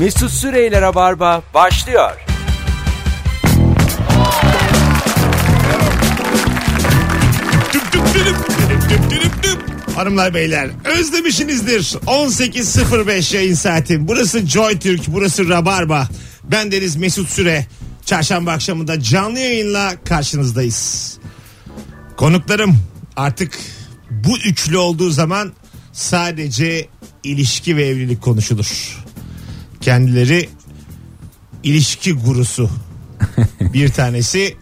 Mesut Süreyler'e barba başlıyor. Hanımlar beyler özlemişsinizdir. 18.05 yayın saatim burası Joy Türk burası Rabarba. Ben Deniz Mesut Süre. Çarşamba akşamında canlı yayınla karşınızdayız. Konuklarım artık bu üçlü olduğu zaman sadece ilişki ve evlilik konuşulur kendileri ilişki gurusu bir tanesi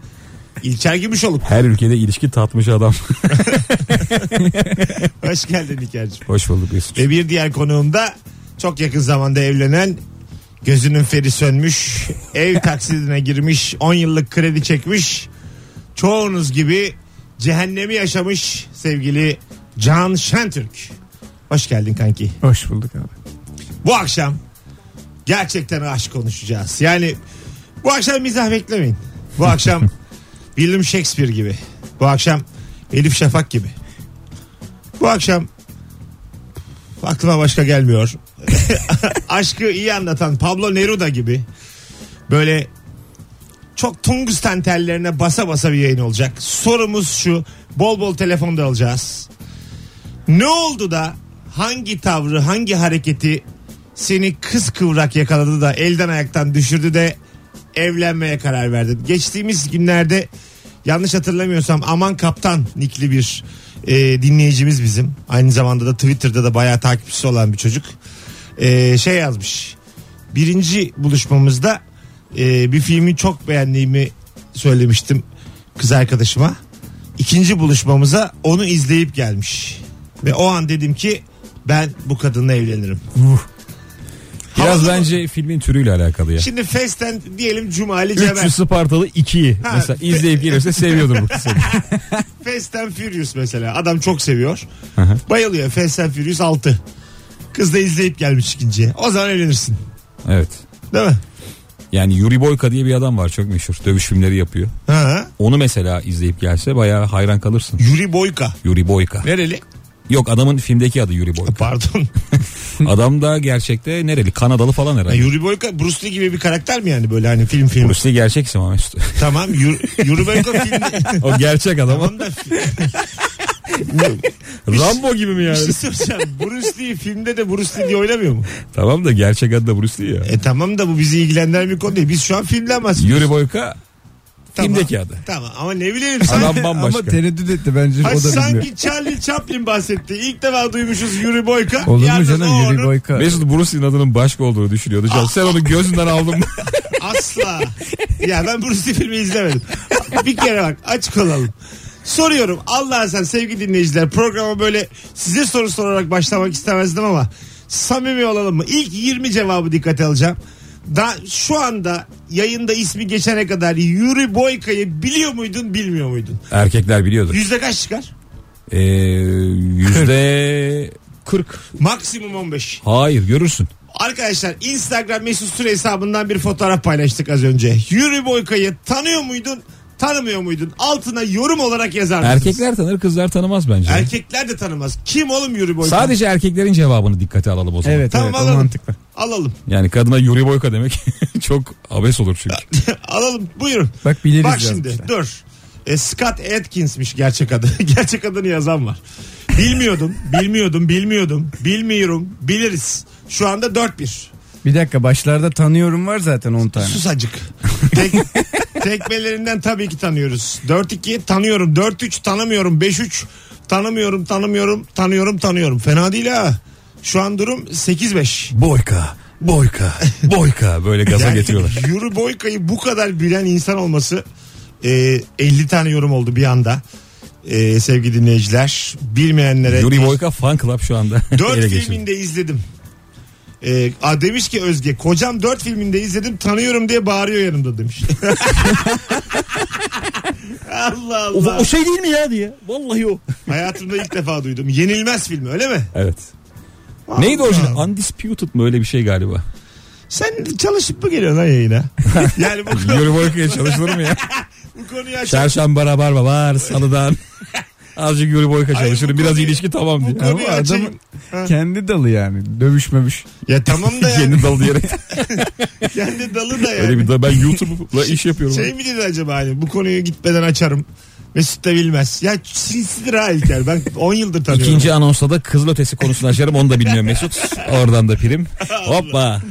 İlker Gümüşoluk Her ülkede ilişki tatmış adam. hoş geldin İlker'cim Hoş bulduk Mesut. Ve bir diğer konuğum da çok yakın zamanda evlenen gözünün feri sönmüş ev taksidine girmiş 10 yıllık kredi çekmiş çoğunuz gibi cehennemi yaşamış sevgili Can Şentürk. Hoş geldin kanki. Hoş bulduk abi. Bu akşam gerçekten aşk konuşacağız. Yani bu akşam mizah beklemeyin. Bu akşam William Shakespeare gibi. Bu akşam Elif Şafak gibi. Bu akşam aklıma başka gelmiyor. Aşkı iyi anlatan Pablo Neruda gibi. Böyle çok tungsten tellerine basa basa bir yayın olacak. Sorumuz şu. Bol bol telefonda alacağız. Ne oldu da hangi tavrı hangi hareketi seni kız kıvrak yakaladı da elden ayaktan düşürdü de evlenmeye karar verdin. Geçtiğimiz günlerde yanlış hatırlamıyorsam Aman Kaptan nikli bir e, dinleyicimiz bizim. Aynı zamanda da Twitter'da da bayağı takipçisi olan bir çocuk. E, şey yazmış. Birinci buluşmamızda e, bir filmi çok beğendiğimi söylemiştim kız arkadaşıma. İkinci buluşmamıza onu izleyip gelmiş. Ve o an dedim ki ben bu kadınla evlenirim. Biraz Havalı bence filmin türüyle alakalı ya. Şimdi Fest'ten diyelim Cumali Cemal. 300 Spartalı 2'yi Ha, mesela fe- izleyip gelirse seviyordur bu seni. Fast and Furious mesela. Adam çok seviyor. Hı. Bayılıyor. Fast and Furious 6. Kız da izleyip gelmiş ikinciye. O zaman evlenirsin. Evet. Değil mi? Yani Yuri Boyka diye bir adam var çok meşhur. Dövüş filmleri yapıyor. Ha. Onu mesela izleyip gelse bayağı hayran kalırsın. Yuri Boyka. Yuri Boyka. Nereli? Yok adamın filmdeki adı Yuri Boyka. Pardon. Adam da gerçekte nereli? Kanadalı falan Ha, herhalde. Yuri Boyka Bruce Lee gibi bir karakter mi yani böyle hani film film? Bruce Lee gerçek isim ama Mesut. Tamam. Yuri, Yuri Boyka film. o gerçek adam. tamam da Rambo gibi mi bir yani? şey soracağım. Bruce Lee filmde de Bruce Lee diye oynamıyor mu? tamam da gerçek adı da Bruce Lee ya. E tamam da bu bizi ilgilendiren bir konu değil. Biz şu an filmden bahsediyoruz. Yuri Boyka Tamam. filmdeki adı. Tamam ama ne bileyim sen. Adam bambaşka. Ama tereddüt etti bence Ay o da bilmiyor. sanki Charlie Chaplin bahsetti. İlk defa duymuşuz Yuri Boyka. Olur mu canım Yuri onun Boyka? Mesut Bruce Lee'nin adının başka olduğunu düşünüyordu. Can. Sen onu gözünden aldın mı? Asla. ya ben Bruce Lee filmi izlemedim. Bir kere bak açık olalım. Soruyorum Allah sen sevgili dinleyiciler programa böyle size soru sorarak başlamak istemezdim ama samimi olalım mı? İlk 20 cevabı dikkate alacağım. Da şu anda yayında ismi geçene kadar Yuri Boyka'yı biliyor muydun bilmiyor muydun? Erkekler biliyordur. Yüzde kaç çıkar? Ee, yüzde 40. Maksimum 15. Hayır görürsün. Arkadaşlar Instagram mesut süre hesabından bir fotoğraf paylaştık az önce. Yuri Boyka'yı tanıyor muydun? Tanımıyor muydun? Altına yorum olarak yazar mısınız? Erkekler tanır kızlar tanımaz bence. Erkekler de tanımaz. Kim oğlum Yuri Boyka? Sadece erkeklerin cevabını dikkate alalım o zaman. Evet Tamam, evet o alalım. mantıklı. Alalım. Yani kadına Yuri Boyka demek çok abes olur çünkü. Alalım. Buyurun. Bak biliriz Bak şimdi yazmışlar. dur. E, Scott Atkins'miş gerçek adı. gerçek adını yazan var. Bilmiyordum, bilmiyordum, bilmiyordum, bilmiyorum, biliriz. Şu anda 4-1. Bir dakika başlarda tanıyorum var zaten 10 tane. Sus acık. Tek, tekmelerinden tabii ki tanıyoruz. 4-2 tanıyorum. 4-3 tanımıyorum. 5-3 tanımıyorum, tanımıyorum, tanıyorum, tanıyorum. Fena değil ha. Şu an durum 8-5. Boyka, Boyka, Boyka böyle gaza Yani getiriyorlar. Yuri Boyka'yı bu kadar bilen insan olması e, 50 tane yorum oldu bir anda. E, sevgili dinleyiciler. Bilmeyenlere. Yuri Boyka fan club şu anda. 4 ele geçirdi. filminde izledim. E, a, demiş ki Özge kocam 4 filminde izledim tanıyorum diye bağırıyor yanımda demiş. Allah O, Allah. o şey değil mi ya diye. Vallahi o. Hayatımda ilk defa duydum. Yenilmez filmi öyle mi? Evet. Neydi orijinal? Undisputed mı öyle bir şey galiba. Sen çalışıp mı geliyorsun lan yayına? yani bu, konu, Yuri Boyka'ya çalışılır mı ya? bu konuyu açar. Çarşamba rabarba var salıdan. Azıcık Yuri Boyka çalışırım. Biraz konuyu- ilişki tamam bu diye. konuyu Ama açayım. adamın Ha. kendi dalı yani. Dövüşmemiş. Ya tamam da yani. Kendi dal diyerek. kendi dalı da yani. Öyle bir da ben YouTube'la iş yapıyorum. Şey mi dedi acaba hani bu konuyu gitmeden açarım. Mesut da bilmez. Ya sinsidir ha İlker. Ben 10 yıldır tanıyorum. İkinci anonsta da kızıl ötesi konusunu açarım onu da bilmiyor Mesut. Oradan da prim. Hoppa.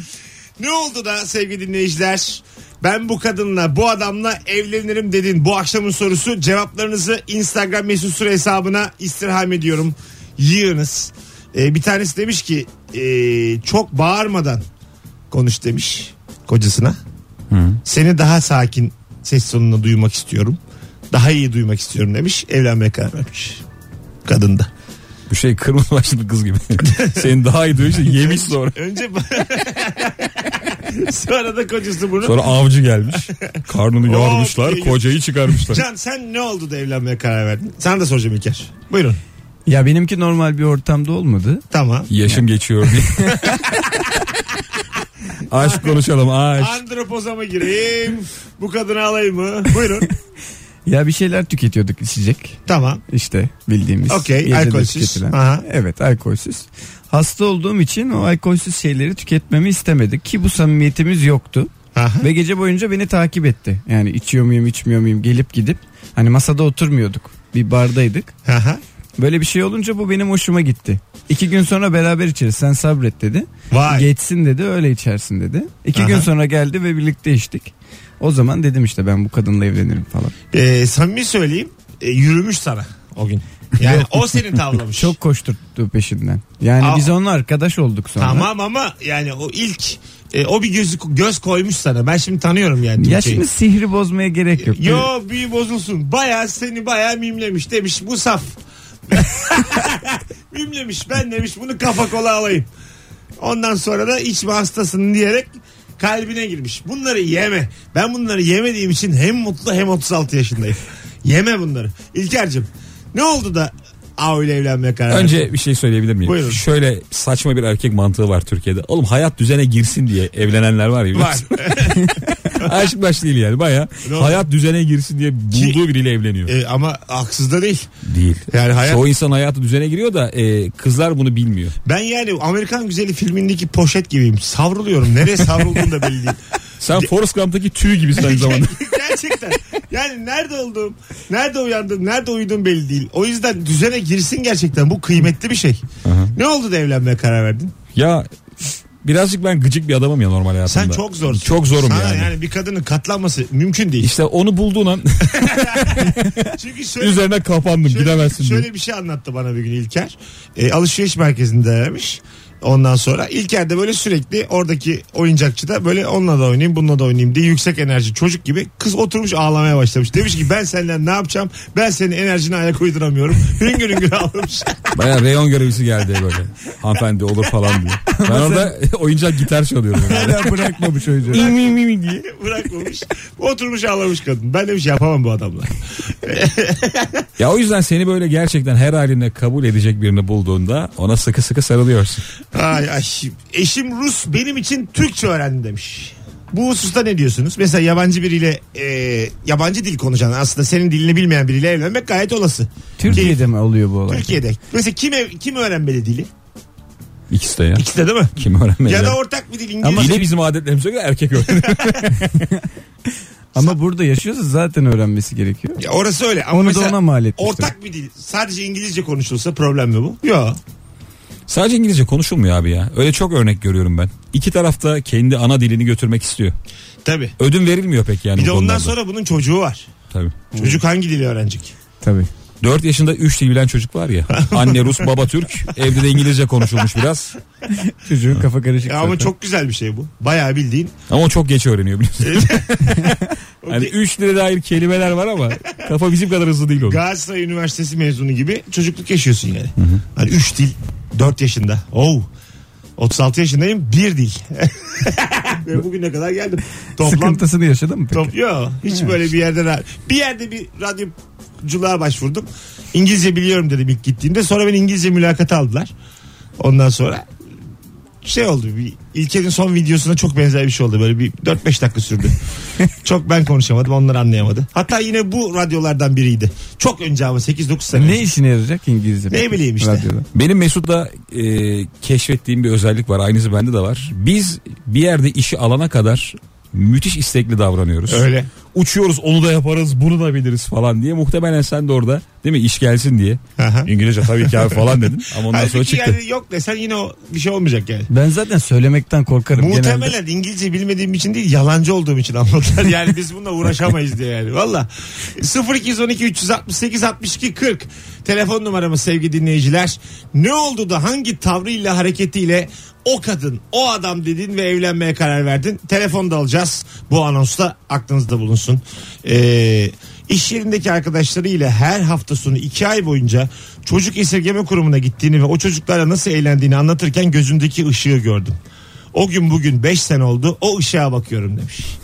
Ne oldu da sevgili dinleyiciler? Ben bu kadınla bu adamla evlenirim dedin. Bu akşamın sorusu cevaplarınızı Instagram mesut süre hesabına istirham ediyorum. Yığınız. Ee, bir tanesi demiş ki ee, çok bağırmadan konuş demiş kocasına. Seni daha sakin ses tonunda duymak istiyorum. Daha iyi duymak istiyorum demiş. Evlenmeye karar vermiş. Kadın da. Bu şey kırmızı başlı kız gibi. Senin daha iyi duyuyorsun yemiş sonra. Önce sonra da kocası bunu. Sonra avcı gelmiş. Karnını Hop yarmışlar. diye Kocayı çıkarmışlar. Can sen ne oldu da evlenmeye karar verdin? Sana da soracağım İlker. Buyurun. Ya benimki normal bir ortamda olmadı. Tamam. Yaşım geçiyor diye. aşk konuşalım aşk. Andropoza mı gireyim? Bu kadını alayım mı? Buyurun. Ya bir şeyler tüketiyorduk içecek. tamam. İşte bildiğimiz. Okey, gecede alkolsüz. tüketilen. Aha. Evet alkolsüz. Hasta olduğum için o alkolsüz şeyleri tüketmemi istemedi ki bu samimiyetimiz yoktu. Aha. Ve gece boyunca beni takip etti. Yani içiyor muyum içmiyor muyum gelip gidip. Hani masada oturmuyorduk. Bir bardaydık. Aha. Böyle bir şey olunca bu benim hoşuma gitti. İki gün sonra beraber içeriz sen sabret dedi. Vay. Geçsin dedi öyle içersin dedi. İki Aha. gün sonra geldi ve birlikte içtik. O zaman dedim işte ben bu kadınla evlenirim falan. Ee, samimi söyleyeyim. e, yürümüş sana o gün. Yani o seni tavlamış. Çok koşturttu peşinden. Yani Aa. biz onunla arkadaş olduk sonra. Tamam ama yani o ilk e, o bir gözü göz koymuş sana. Ben şimdi tanıyorum yani. Ya şimdi sihri bozmaya gerek yok. Yo büyü bozulsun. Baya seni baya mimlemiş demiş bu saf. mimlemiş ben demiş bunu kafa kola alayım. Ondan sonra da içme hastasın diyerek kalbine girmiş. Bunları yeme. Ben bunları yemediğim için hem mutlu hem 36 yaşındayım. Yeme bunları. İlker'cim ne oldu da Av ile evlenmeye karar verdin? Önce bir şey söyleyebilir miyim? Buyurun. Şöyle saçma bir erkek mantığı var Türkiye'de. Oğlum hayat düzene girsin diye evlenenler var ya. Var. Aşk baş değil yani baya. Hayat düzene girsin diye bulduğu biriyle evleniyor. E, ama haksız da değil. değil. Yani hayat Çoğu insan hayatı düzene giriyor da e, kızlar bunu bilmiyor. ben yani Amerikan Güzeli filmindeki poşet gibiyim. Savruluyorum. Nereye savrulduğum da belli değil. Sen Forrest Gump'taki tüy gibisin aynı zamanda. Gerçekten. Yani nerede olduğum, nerede uyandım, nerede uyudum belli değil. O yüzden düzene girsin gerçekten. Bu kıymetli bir şey. Ne oldu da evlenmeye karar verdin? ya birazcık ben gıcık bir adamım ya normal hayatımda. Sen çok zorsun. Çok zorum Sana yani. bir kadının katlanması mümkün değil. İşte onu bulduğun an Çünkü şöyle, üzerine kapandım şöyle, gidemezsin diye. şöyle bir şey anlattı bana bir gün İlker. E, alışveriş merkezindeymiş. Ondan sonra İlker de böyle sürekli oradaki oyuncakçıda böyle onunla da oynayayım bununla da oynayayım diye yüksek enerji çocuk gibi kız oturmuş ağlamaya başlamış. Demiş ki ben seninle ne yapacağım ben senin enerjine ayak uyduramıyorum. Hüngür hüngür ağlamış. Baya reyon görevlisi geldi böyle. Hanımefendi olur falan diye. Ben orada oyuncak gitar çalıyorum. Hala bırakmamış oyuncu. diye. Bırakmamış. Oturmuş ağlamış kadın. Ben demiş yapamam bu adamla. Ya o yüzden seni böyle gerçekten her haline kabul edecek birini bulduğunda ona sıkı sıkı sarılıyorsun. Ay, ay. Eşim Rus benim için Türkçe öğrendi demiş. Bu hususta ne diyorsunuz? Mesela yabancı biriyle e, yabancı dil konuşan aslında senin dilini bilmeyen biriyle evlenmek gayet olası. Türkiye'de mi oluyor bu olay? Türkiye'de. Mesela kim ev- kim öğrenmeli dili? İkisi de ya. İkisi de değil mi? Kim öğrenmedi? Ya da ortak bir dil İngilizce. Yine bizim adetlerimize göre erkek öğrenir. Ama burada yaşıyorsa zaten öğrenmesi gerekiyor. Ya orası öyle ama Onu da mesela ona mal etmişler. ortak bir dil. Sadece İngilizce konuşulsa problem mi bu? Yok. Sadece İngilizce konuşulmuyor abi ya. Öyle çok örnek görüyorum ben. İki tarafta kendi ana dilini götürmek istiyor. Tabii. Ödün verilmiyor pek yani Bir bu de ondan konularda. sonra bunun çocuğu var. Tabii. Çocuk hangi dili öğrenecek? Tabii. 4 yaşında 3 dil bilen çocuk var ya. Anne Rus baba Türk. Evde de İngilizce konuşulmuş biraz. Çocuğun kafa karışık Ya ama zaten. çok güzel bir şey bu. Bayağı bildiğin. Ama o çok geç öğreniyor biliyorsun. Hani ge- 3 dile dair kelimeler var ama kafa bizim kadar hızlı değil o. Galatasaray Üniversitesi mezunu gibi çocukluk yaşıyorsun yani. Hani 3 dil 4 yaşında. Oh. 36 yaşındayım bir dil. Ve bugüne kadar geldim. Toplam Sıkıntısını yaşadın mı peki? top yok. Hiç böyle bir yerde ra- bir yerde bir radyoculuğa başvurdum. İngilizce biliyorum dedim ilk gittiğimde. Sonra beni İngilizce mülakata aldılar. Ondan sonra şey oldu. Bir, İlker'in son videosuna çok benzer bir şey oldu. Böyle bir 4-5 dakika sürdü. çok ben konuşamadım onlar anlayamadı. Hatta yine bu radyolardan biriydi. Çok önce ama 8-9 sene. Ne işine yarayacak İngilizce? Ne bileyim işte. Radyoda. Benim Mesut'ta e, keşfettiğim bir özellik var. Aynısı bende de var. Biz bir yerde işi alana kadar müthiş istekli davranıyoruz. Öyle. Uçuyoruz onu da yaparız bunu da biliriz falan diye. Muhtemelen sen de orada değil mi iş gelsin diye. Aha. İngilizce tabii ki abi falan dedin. Ama ondan sonra Halbuki çıktı. yani yok desen yine o bir şey olmayacak yani. Ben zaten söylemekten korkarım genelde. Muhtemelen İngilizce bilmediğim için değil yalancı olduğum için anladılar. Yani biz bununla uğraşamayız diye yani. Valla 0212 368 62 40 telefon numaramız sevgili dinleyiciler. Ne oldu da hangi tavrıyla hareketiyle o kadın o adam dedin ve evlenmeye karar verdin. Telefon da alacağız. Bu anonsta aklınızda bulunsun. Ee, iş yerindeki arkadaşlarıyla her hafta sonu iki ay boyunca çocuk esirgeme kurumuna gittiğini ve o çocuklarla nasıl eğlendiğini anlatırken gözündeki ışığı gördüm. O gün bugün 5 sene oldu o ışığa bakıyorum demiş.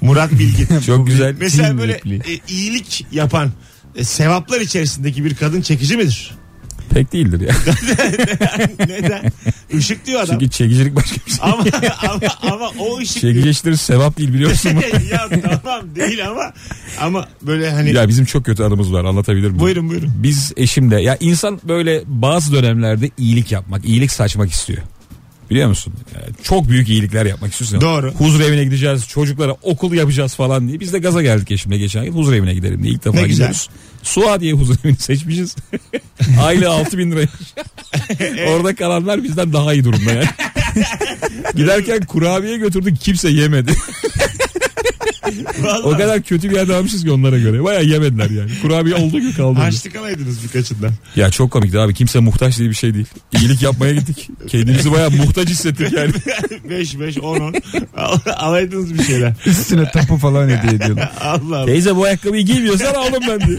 Murat Bilgin. Çok güzel. Mesela böyle e, iyilik yapan e, sevaplar içerisindeki bir kadın çekici midir? Pek değildir ya. Neden? Işık diyor adam. Çünkü çekicilik başka bir şey. Ama, ama, ama o ışık. Çekici işleri sevap değil biliyorsun ya tamam değil ama ama böyle hani ya bizim çok kötü anımız var anlatabilir miyim? buyurun buyurun. Biz eşimle ya insan böyle bazı dönemlerde iyilik yapmak, iyilik saçmak istiyor. Biliyor musun? Yani çok büyük iyilikler yapmak istiyorsun. Doğru. Huzur evine gideceğiz, çocuklara okul yapacağız falan diye. Biz de gaza geldik eşimle geçen yıl huzur evine gidelim diye ilk defa Ne güzel. gidiyoruz. Suadiye huzur evini seçmişiz. Aile 6 bin lira. Orada kalanlar bizden daha iyi durumda yani. Giderken kurabiye götürdük kimse yemedi. O kadar kötü bir yerde almışız ki onlara göre. Baya yemediler yani. Kurabiye olduğu gibi kaldı. Harçlık alaydınız birkaçından. Ya çok komikti abi. Kimse muhtaç diye bir şey değil. İyilik yapmaya gittik. Kendimizi baya muhtaç hissettik yani. 5 5 10 10 alaydınız bir şeyler. Üstüne tapu falan hediye ediyorlar. Allah Allah. Teyze bu ayakkabıyı giymiyorsan aldım ben diye.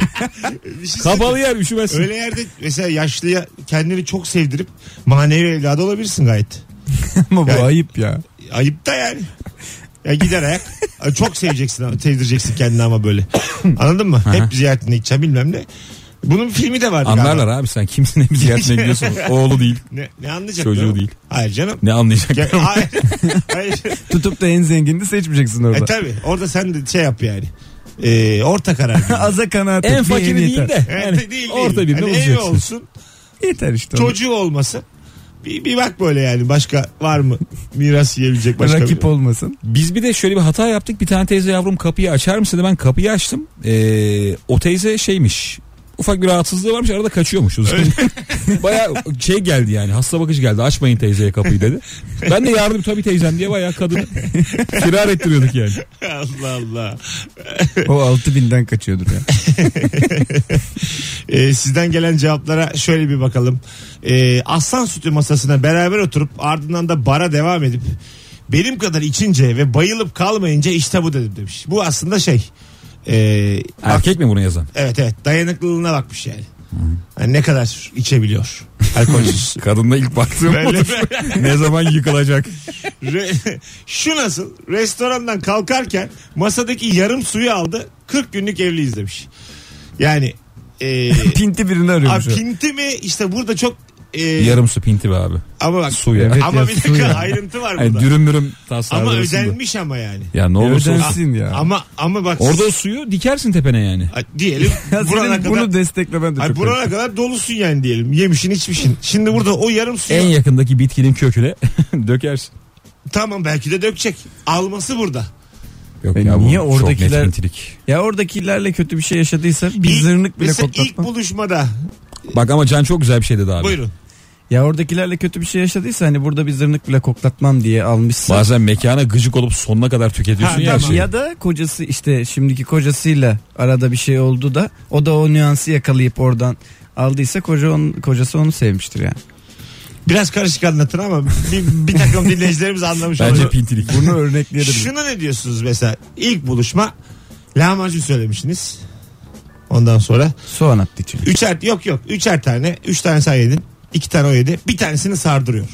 Şey Kapalı yer üşümezsin. Öyle yerde mesela yaşlıya kendini çok sevdirip manevi evladı olabilirsin gayet. Ama bu Yani- ayıp ya. Ayıp da yani. Ya gider ayak. Çok seveceksin ama sevdireceksin kendini ama böyle. Anladın mı? Hep ziyaretine gideceğim bilmem ne. Bunun bir filmi de vardı Anlarlar galiba. abi sen kimsin ne ziyaretine gidiyorsun. Oğlu değil. Ne, ne anlayacak? Çocuğu değil. Hayır canım. Ne anlayacak? Ya, hayır. hayır. Tutup da en zenginini seçmeyeceksin E orada. tabi orada sen de şey yap yani. Ee, orta karar. Aza kanaat en fakiri değil de. Yani değil, değil. orta birini hani olsun. Yeter işte. Çocuğu olmasın. Bir, bir bak böyle yani başka var mı miras yiyebilecek başka Rakip bir... olmasın. Biz bir de şöyle bir hata yaptık. Bir tane teyze yavrum kapıyı açar mısın. Ben kapıyı açtım. Ee, o teyze şeymiş. Ufak bir rahatsızlığı varmış arada kaçıyormuşuz. baya şey geldi yani hasta bakıcı geldi açmayın teyzeye kapıyı dedi. Ben de yardım tabii teyzem diye baya kadını firar ettiriyorduk yani. Allah Allah. O 6000'den kaçıyordur ya. Ee, sizden gelen cevaplara şöyle bir bakalım. Ee, aslan sütü masasına beraber oturup ardından da bara devam edip benim kadar içince ve bayılıp kalmayınca işte bu dedim demiş. Bu aslında şey. Ee, Erkek mi bunu yazan? evet evet dayanıklılığına bakmış yani. Yani ne kadar içebiliyor alkolsüz. Kadınla ilk baktığım Böyle- odur. ne zaman yıkılacak? Re- Şu nasıl? Restorandan kalkarken masadaki yarım suyu aldı. 40 günlük evliyiz demiş. Yani e, Pinti birini arıyormuş abi o. pinti mi işte burada çok e, Yarım su pinti be abi. ama bak Su ya. Evet ama ya, bir dakika ya. ayrıntı var burada. dürüm mürüm ama ödenmiş ama yani. Ya ne olursa olsun. Ya. Ama ama bak Orada o suyu dikersin tepene yani. Ha, diyelim Ya burana kadar bunu destekle ben de Ay, çok burana kadar dolusun yani diyelim. Yemişin içmişin. Şimdi burada o yarım suyu En yakındaki bitkinin köküne dökersin. tamam belki de dökecek. Alması burada. Yok E ya niye oradakiler-. Ya oradakilerle kötü bir şey yaşadıysa bir İlk- zırnık bile Mesela ilk buluşmada. Bak ama Can çok güzel bir şey dedi abi. Buyurun. Ya oradakilerle kötü bir şey yaşadıysa hani burada bir zırnık bile koklatmam diye almışsın. Bazen mekana gıcık olup sonuna kadar tüketiyorsun Ha, ya tamam. şeyi. Ya da kocası işte şimdiki kocasıyla arada bir şey oldu da o da o nüansı yakalayıp oradan aldıysa koca onun, kocası onu sevmiştir yani. Biraz karışık anlatın ama bir, bir takım dinleyicilerimiz anlamış Bence olacak. pintilik. Bunu örnekleyelim. Şuna ne diyorsunuz mesela? İlk buluşma lahmacun söylemişsiniz. Ondan sonra Soğan attı içine. üçer yok yok üçer tane üç tane sen yedin. iki tane o yedi. Bir tanesini sardırıyor.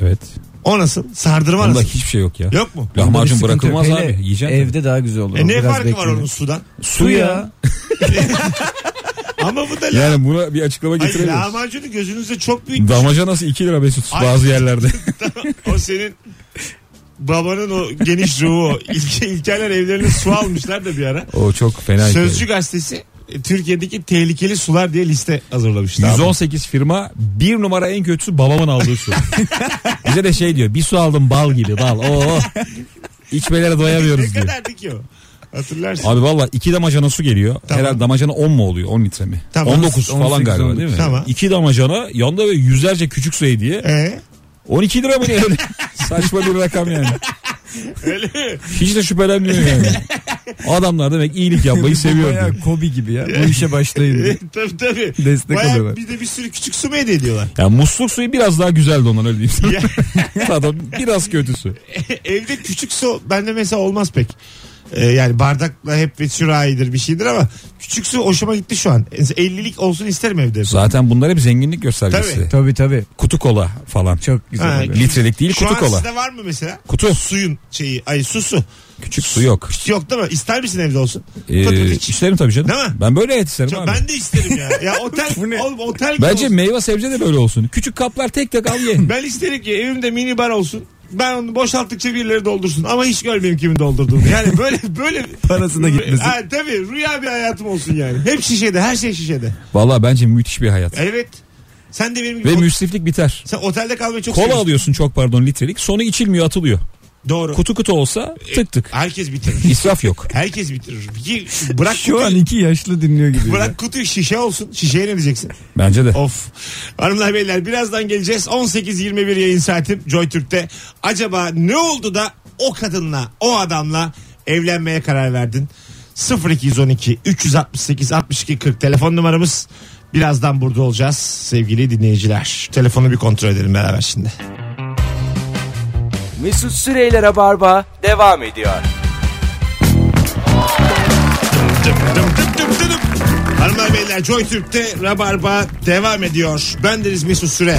Evet. O nasıl? Sardırma Bunda nasıl? hiçbir şey yok ya. Yok mu? Onda Lahmacun sıkıntı bırakılmaz yok. Hele abi. Yiyeceksin. Evde daha güzel olur. E ne biraz farkı var onun sudan? Su ya. Ama bu da la- Yani buna bir açıklama Hayır, getiremiyoruz. lahmacunu gözünüzde çok büyük. Damacanası 2 lira Mesut Ay. bazı yerlerde. o senin babanın o geniş ruhu. İlke, İlkerler evlerine su almışlar da bir ara. o çok fena. Sözcü gazetesi Türkiye'deki tehlikeli sular diye liste hazırlamıştı. 118 firma bir numara en kötüsü babamın aldığı su. Bize de şey diyor bir su aldım bal gibi bal. Oo. İçmelere Ne doyamıyoruz diyor. kadardı ki o? Hatırlarsın. Abi valla iki damacana su geliyor. Tamam. Herhalde damacana 10 mu oluyor 10 litre mi? Tamam. 19 falan 18, galiba 19. değil mi? Tamam. İki damacana yanında böyle yüzlerce küçük su hediye. Ee, 12 lira mı ne öyle? Saçma bir rakam yani. Öyle mi? Hiç de şüphelenmiyor yani. Adamlar demek iyilik yapmayı seviyor. Bayağı Kobi gibi ya. Bu işe başlayın. tabii tabii. Destek Bayağı oluyorlar. bir de bir sürü küçük su mu hediye ediyorlar? Yani musluk suyu biraz daha güzeldi ondan öyle diyeyim sana. Ya, Zaten biraz kötüsü. evde küçük su bende mesela olmaz pek. Ee, yani bardakla hep ve sürahidir bir şeydir ama küçük su hoşuma gitti şu an. 50'lik olsun isterim evde. Zaten bunlar hep zenginlik göstergesi. Tabii. Tabii tabii. Kutu kola falan. Çok güzel. Ha, oluyor. Litrelik değil Şu kutu an kola. sizde var mı mesela? Kutu. Suyun şeyi ay su su. Küçük su yok. Yok değil mi? İster misin evde olsun? Ee, Pıt pıt isterim tabii canım. Değil mi? Ben böyle et isterim Çok- abi. ben de isterim ya. Ya otel oğlum, otel Bence olsun. meyve sebze de böyle olsun. Küçük kaplar tek tek al ye. Ben isterim ki evimde mini bar olsun. Ben onu boşalttıkça birileri doldursun ama hiç görmeyeyim kimin doldurduğunu. Yani böyle böyle Parasına gitmesin. Ha, tabii rüya bir hayatım olsun yani. Hep şişede, her şey şişede. Valla bence müthiş bir hayat. Evet. Sen de benim gibi Ve ot- müsriflik biter. sen otelde kalmayı çok Kola seviyorsun. alıyorsun çok pardon litrelik. Sonu içilmiyor atılıyor. Doğru. Kutu kutu olsa tık tık. Herkes bitirir. İsraf yok. Herkes bitirir. Ki bırak Şu kutuyu, an iki yaşlı dinliyor gibi. bırak kutuyu şişe olsun. Şişeye ne diyeceksin? Bence de. Of. Hanımlar beyler birazdan geleceğiz. 18.21 yayın saatim Joy Türk'te. Acaba ne oldu da o kadınla, o adamla evlenmeye karar verdin? 0212 368 62 40 telefon numaramız. Birazdan burada olacağız sevgili dinleyiciler. Telefonu bir kontrol edelim beraber şimdi. Mesut Süreyler'e barba devam ediyor. Hanımlar beyler Joy Türk'te Rabarba devam ediyor. Ben Deniz Mesut Süre.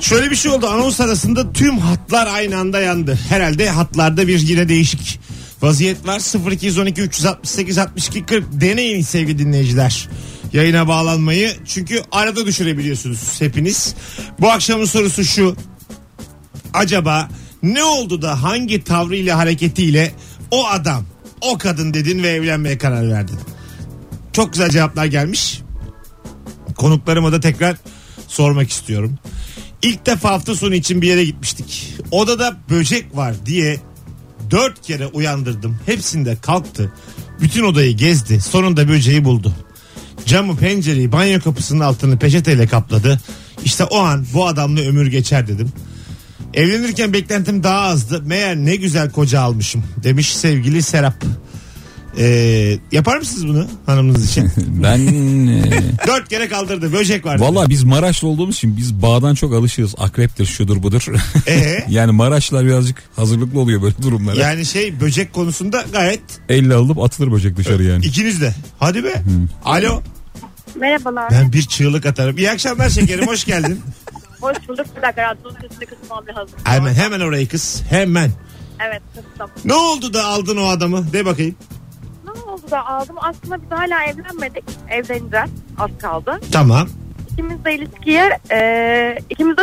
Şöyle bir şey oldu anons arasında tüm hatlar aynı anda yandı. Herhalde hatlarda bir yine değişik vaziyet var. 0212 368 62 40 deneyin sevgili dinleyiciler. Yayına bağlanmayı çünkü arada düşürebiliyorsunuz hepiniz. Bu akşamın sorusu şu. Acaba ne oldu da hangi tavrıyla hareketiyle o adam o kadın dedin ve evlenmeye karar verdin? Çok güzel cevaplar gelmiş. Konuklarıma da tekrar sormak istiyorum. İlk defa hafta sonu için bir yere gitmiştik. Odada böcek var diye dört kere uyandırdım. Hepsinde kalktı. Bütün odayı gezdi. Sonunda böceği buldu. Camı pencereyi banyo kapısının altını peçeteyle kapladı. İşte o an bu adamla ömür geçer dedim. Evlenirken beklentim daha azdı. Meğer ne güzel koca almışım demiş sevgili Serap. Ee, yapar mısınız bunu hanımınız için? Ben e, Dört kere kaldırdı böcek var. valla biz Maraşlı olduğumuz için biz bağdan çok alışığız. Akreptir şudur budur. Ee? yani Maraşlılar birazcık hazırlıklı oluyor böyle durumlara. Yani şey böcek konusunda gayet Elle alınıp atılır böcek dışarı yani. ikiniz de. Hadi be. Alo. Merhabalar. Ben bir çığlık atarım. İyi akşamlar şekerim hoş geldin. Hoş bulduk. Bir dakika radyonun sesini kısmam lazım. Hemen hemen orayı kız. Hemen. Evet kıstım. Ne oldu da aldın o adamı? De bakayım. Ne oldu da aldım? Aslında biz hala evlenmedik. Evleneceğiz. Az kaldı. Tamam. İkimiz de ilişkiye e, ikimiz de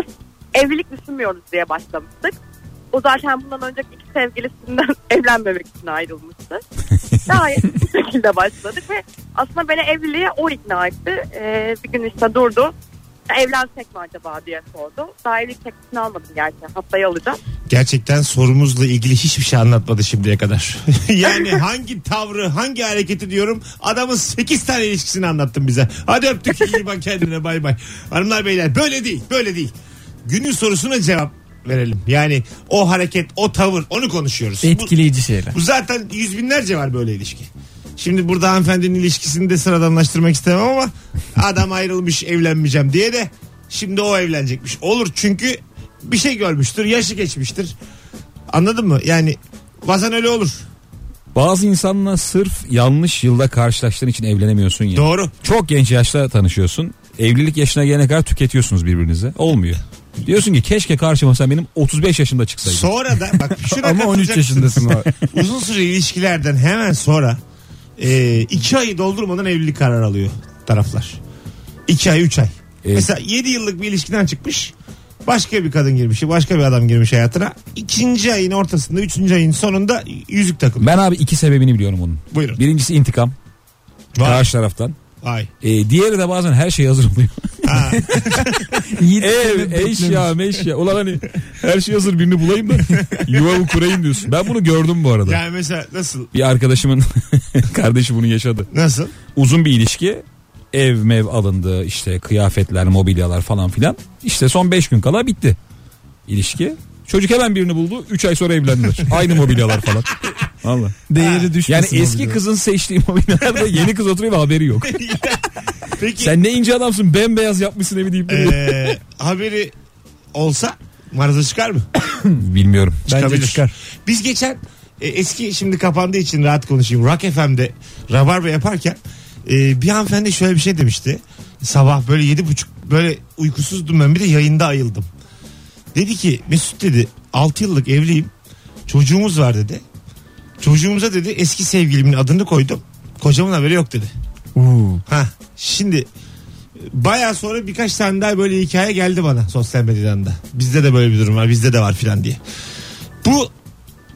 evlilik düşünmüyoruz diye başlamıştık. O zaten bundan önceki iki sevgilisinden evlenmemek için ayrılmıştı. Gayet bu şekilde başladık ve aslında beni evliliğe o ikna etti. E, bir gün işte durdu. Evlensek mi acaba diye sordu. Daha evlilik teklifini almadım gerçi. Haftaya alacağım. Gerçekten sorumuzla ilgili hiçbir şey anlatmadı şimdiye kadar. yani hangi tavrı, hangi hareketi diyorum adamın 8 tane ilişkisini anlattın bize. Hadi öptük iyi bak kendine bay bay. Hanımlar beyler böyle değil böyle değil. Günün sorusuna cevap verelim. Yani o hareket, o tavır onu konuşuyoruz. Bu- Etkileyici şeyler. Bu zaten yüz binlerce var böyle ilişki. Şimdi burada hanımefendinin ilişkisini de sıradanlaştırmak istemem ama adam ayrılmış evlenmeyeceğim diye de şimdi o evlenecekmiş. Olur çünkü bir şey görmüştür, yaşı geçmiştir. Anladın mı? Yani bazen öyle olur. Bazı insanla sırf yanlış yılda karşılaştığın için evlenemiyorsun ya. Doğru. Çok genç yaşta tanışıyorsun. Evlilik yaşına gelene kadar tüketiyorsunuz birbirinizi. Olmuyor. Diyorsun ki keşke karşıma sen benim 35 yaşında çıksaydın. Sonra da bak şuna Ama 13 katılacaksın. yaşındasın. Uzun süre ilişkilerden hemen sonra e, iki ayı doldurmadan evlilik kararı alıyor. taraflar. 2 ay 3 ay. Evet. Mesela 7 yıllık bir ilişkiden çıkmış. Başka bir kadın girmiş, başka bir adam girmiş hayatına. İkinci ayın ortasında, üçüncü ayın sonunda yüzük takılıyor. Ben abi iki sebebini biliyorum bunun. Buyurun. Birincisi intikam. Karşı taraftan. Ay. Ee, diğeri de bazen her şey hazır oluyor. Ev, eşya, meşya. Ulan hani her şey hazır birini bulayım da yuvamı kurayım diyorsun. Ben bunu gördüm bu arada. yani mesela nasıl? Bir arkadaşımın kardeşi bunu yaşadı. Nasıl? Uzun bir ilişki. Ev mev alındı işte kıyafetler mobilyalar falan filan. İşte son 5 gün kala bitti ilişki. Çocuk hemen birini buldu. 3 ay sonra evlendiler. Aynı mobilyalar falan. Valla. Değeri Yani düşmesin. eski mobilya. kızın seçtiği mobilyalarda yeni kız oturuyor ve haberi yok. Peki Sen ne ince adamsın bembeyaz yapmışsın evi deyip eee, haberi olsa marza çıkar mı? Bilmiyorum. Bence Çıkabilir. çıkar. Biz geçen e, eski şimdi kapandığı için rahat konuşayım. Rock FM'de Rabarba yaparken e, bir hanımefendi şöyle bir şey demişti. Sabah böyle yedi buçuk böyle uykusuzdum ben bir de yayında ayıldım. Dedi ki Mesut dedi 6 yıllık evliyim. Çocuğumuz var dedi. Çocuğumuza dedi eski sevgilimin adını koydum. Kocamın haberi yok dedi. Uuu. Ha şimdi baya sonra birkaç tane daha böyle hikaye geldi bana sosyal medyadan da. Bizde de böyle bir durum var bizde de var filan diye. Bu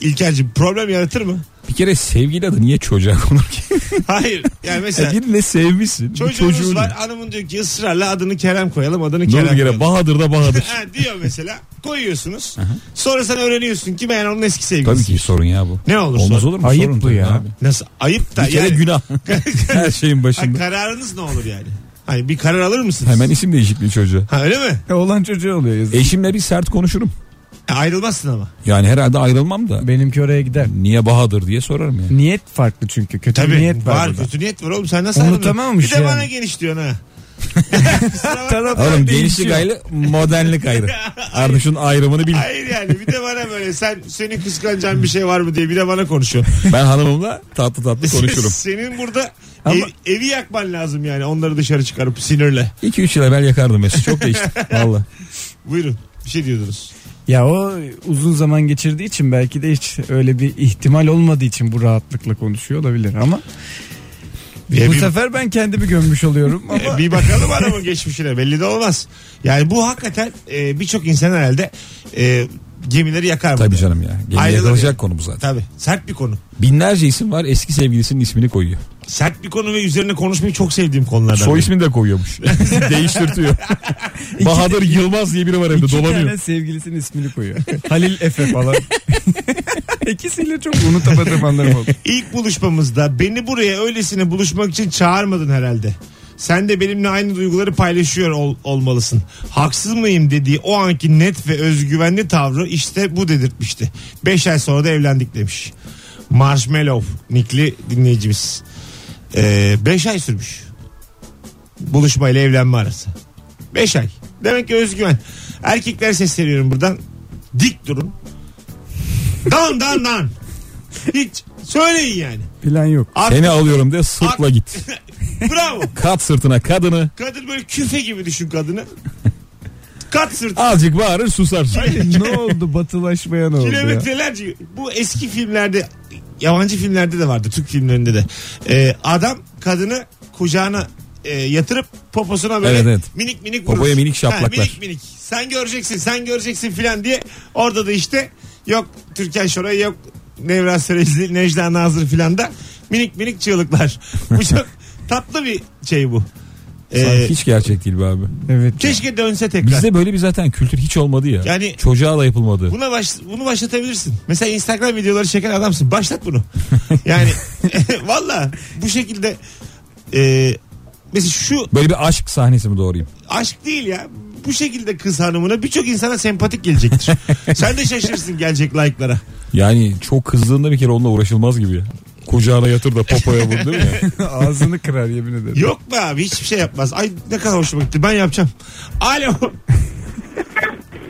İlker'cim problem yaratır mı? Bir kere sevgili adı niye çocuğa konur ki? Hayır. Yani mesela Ya birini sevmişsin. bu çocuğumuz çocuğun- var hanımın diyor ki ısrarla adını Kerem koyalım adını Ne Kerem oldu gene koyalım. Bahadır da Bahadır. ha, diyor mesela koyuyorsunuz. Sonra sen öğreniyorsun ki ben onun eski sevgilisi. Tabii ki sorun ya bu. Ne olursa. Olmaz olur mu? Ayıp Sorun bu tabii ya. Abi. Nasıl? Ayıp da Bir kere yani. günah. Her şeyin Ha, başında. kararınız ne olur yani? Hani bir karar alır mısınız? Hemen isim değişikliği çocuğa. Ha öyle mi? E, Olan çocuğu oluyor yazık. Eşimle bir sert konuşurum. E, ayrılmazsın ama. Yani herhalde ayrılmam da. Benimki oraya gider. Niye Bahadır diye sorarım yani. Niyet farklı çünkü. Kötü bir Tabii niyet var, var, burada. kötü niyet var oğlum sen nasıl Unutamamış ayrılıyorsun? Bir de yani. bana geniş diyorsun ha. Oğlum değişiyor. gençlik ayrı modernlik ayrı. Artık şunun ayrımını bil. Hayır yani bir de bana böyle sen senin kıskanacağın bir şey var mı diye bir de bana konuşuyor. Ben hanımımla tatlı tatlı konuşurum. Senin burada Ama- ev- evi yakman lazım yani onları dışarı çıkarıp sinirle. 2-3 yıl evvel yakardım Mesut. Çok değişti. Valla. Buyurun bir şey diyordunuz. Ya o uzun zaman geçirdiği için belki de hiç öyle bir ihtimal olmadığı için bu rahatlıkla konuşuyor olabilir ama E, bu bir, sefer ben kendimi gömmüş oluyorum e, ama bir bakalım adamın geçmişine belli de olmaz. Yani bu hakikaten e, birçok insan herhalde e, gemileri yakar mı? Tabii canım ya. Ayrılır yakılacak konu bu zaten. Tabii sert bir konu. Binlerce isim var eski sevgilisinin ismini koyuyor. Sert bir konu ve üzerine konuşmayı çok sevdiğim konulardan. Soy biri. ismini de koyuyormuş. Değiştirtiyor. Bahadır Yılmaz diye biri var evde iki dolanıyor. tane sevgilisinin ismini koyuyor. Halil Efe falan. İkisiyle çok unutamadığım anlarım oldu. İlk buluşmamızda beni buraya öylesine buluşmak için çağırmadın herhalde. Sen de benimle aynı duyguları paylaşıyor ol- olmalısın. Haksız mıyım dediği o anki net ve özgüvenli tavrı işte bu dedirtmişti. 5 ay sonra da evlendik demiş. Marshmallow nikli dinleyicimiz. 5 ay sürmüş. Buluşmayla evlenme arası. 5 ay. Demek ki özgüven. Erkekler sesleniyorum buradan. Dik durun. Dan dan dan. Hiç söyleyin yani. Plan yok. Artık- Seni alıyorum de sırtla git. Bravo. Kat sırtına kadını. Kadın böyle küfe gibi düşün kadını. Kat sırt. Azıcık bağırır susarsın. ne oldu batılaşmaya ne oldu ya? Kilometrelerce. Bu eski filmlerde yabancı filmlerde de vardı. Türk filmlerinde de. Ee, adam kadını kucağına e, yatırıp poposuna böyle Evet, evet. minik minik vurur. Popoya minik şaplaklar. Ha, minik minik. Sen göreceksin sen göreceksin filan diye. Orada da işte yok Türkan Şoray yok Nevra Serezli, Necla Nazır filan da minik minik çığlıklar. Bu çok tatlı bir şey bu. Ee, Sanki hiç gerçek değil be abi. Evet. keşke dönse tekrar. Bizde böyle bir zaten kültür hiç olmadı ya. Yani- Çocuğa da yapılmadı. Buna baş, bunu başlatabilirsin. Mesela Instagram videoları çeken adamsın. Başlat bunu. Yani valla bu şekilde e, mesela şu Böyle bir aşk sahnesi mi doğrayayım? aşk değil ya. Bu şekilde kız hanımına birçok insana sempatik gelecektir. Sen de şaşırırsın gelecek like'lara. Yani çok kızdığında bir kere onunla uğraşılmaz gibi. Kucağına yatır da popoya vur değil mi? Ağzını kırar yemin ederim. Yok be abi hiçbir şey yapmaz. Ay ne kadar hoşuma gitti. Ben yapacağım. Alo.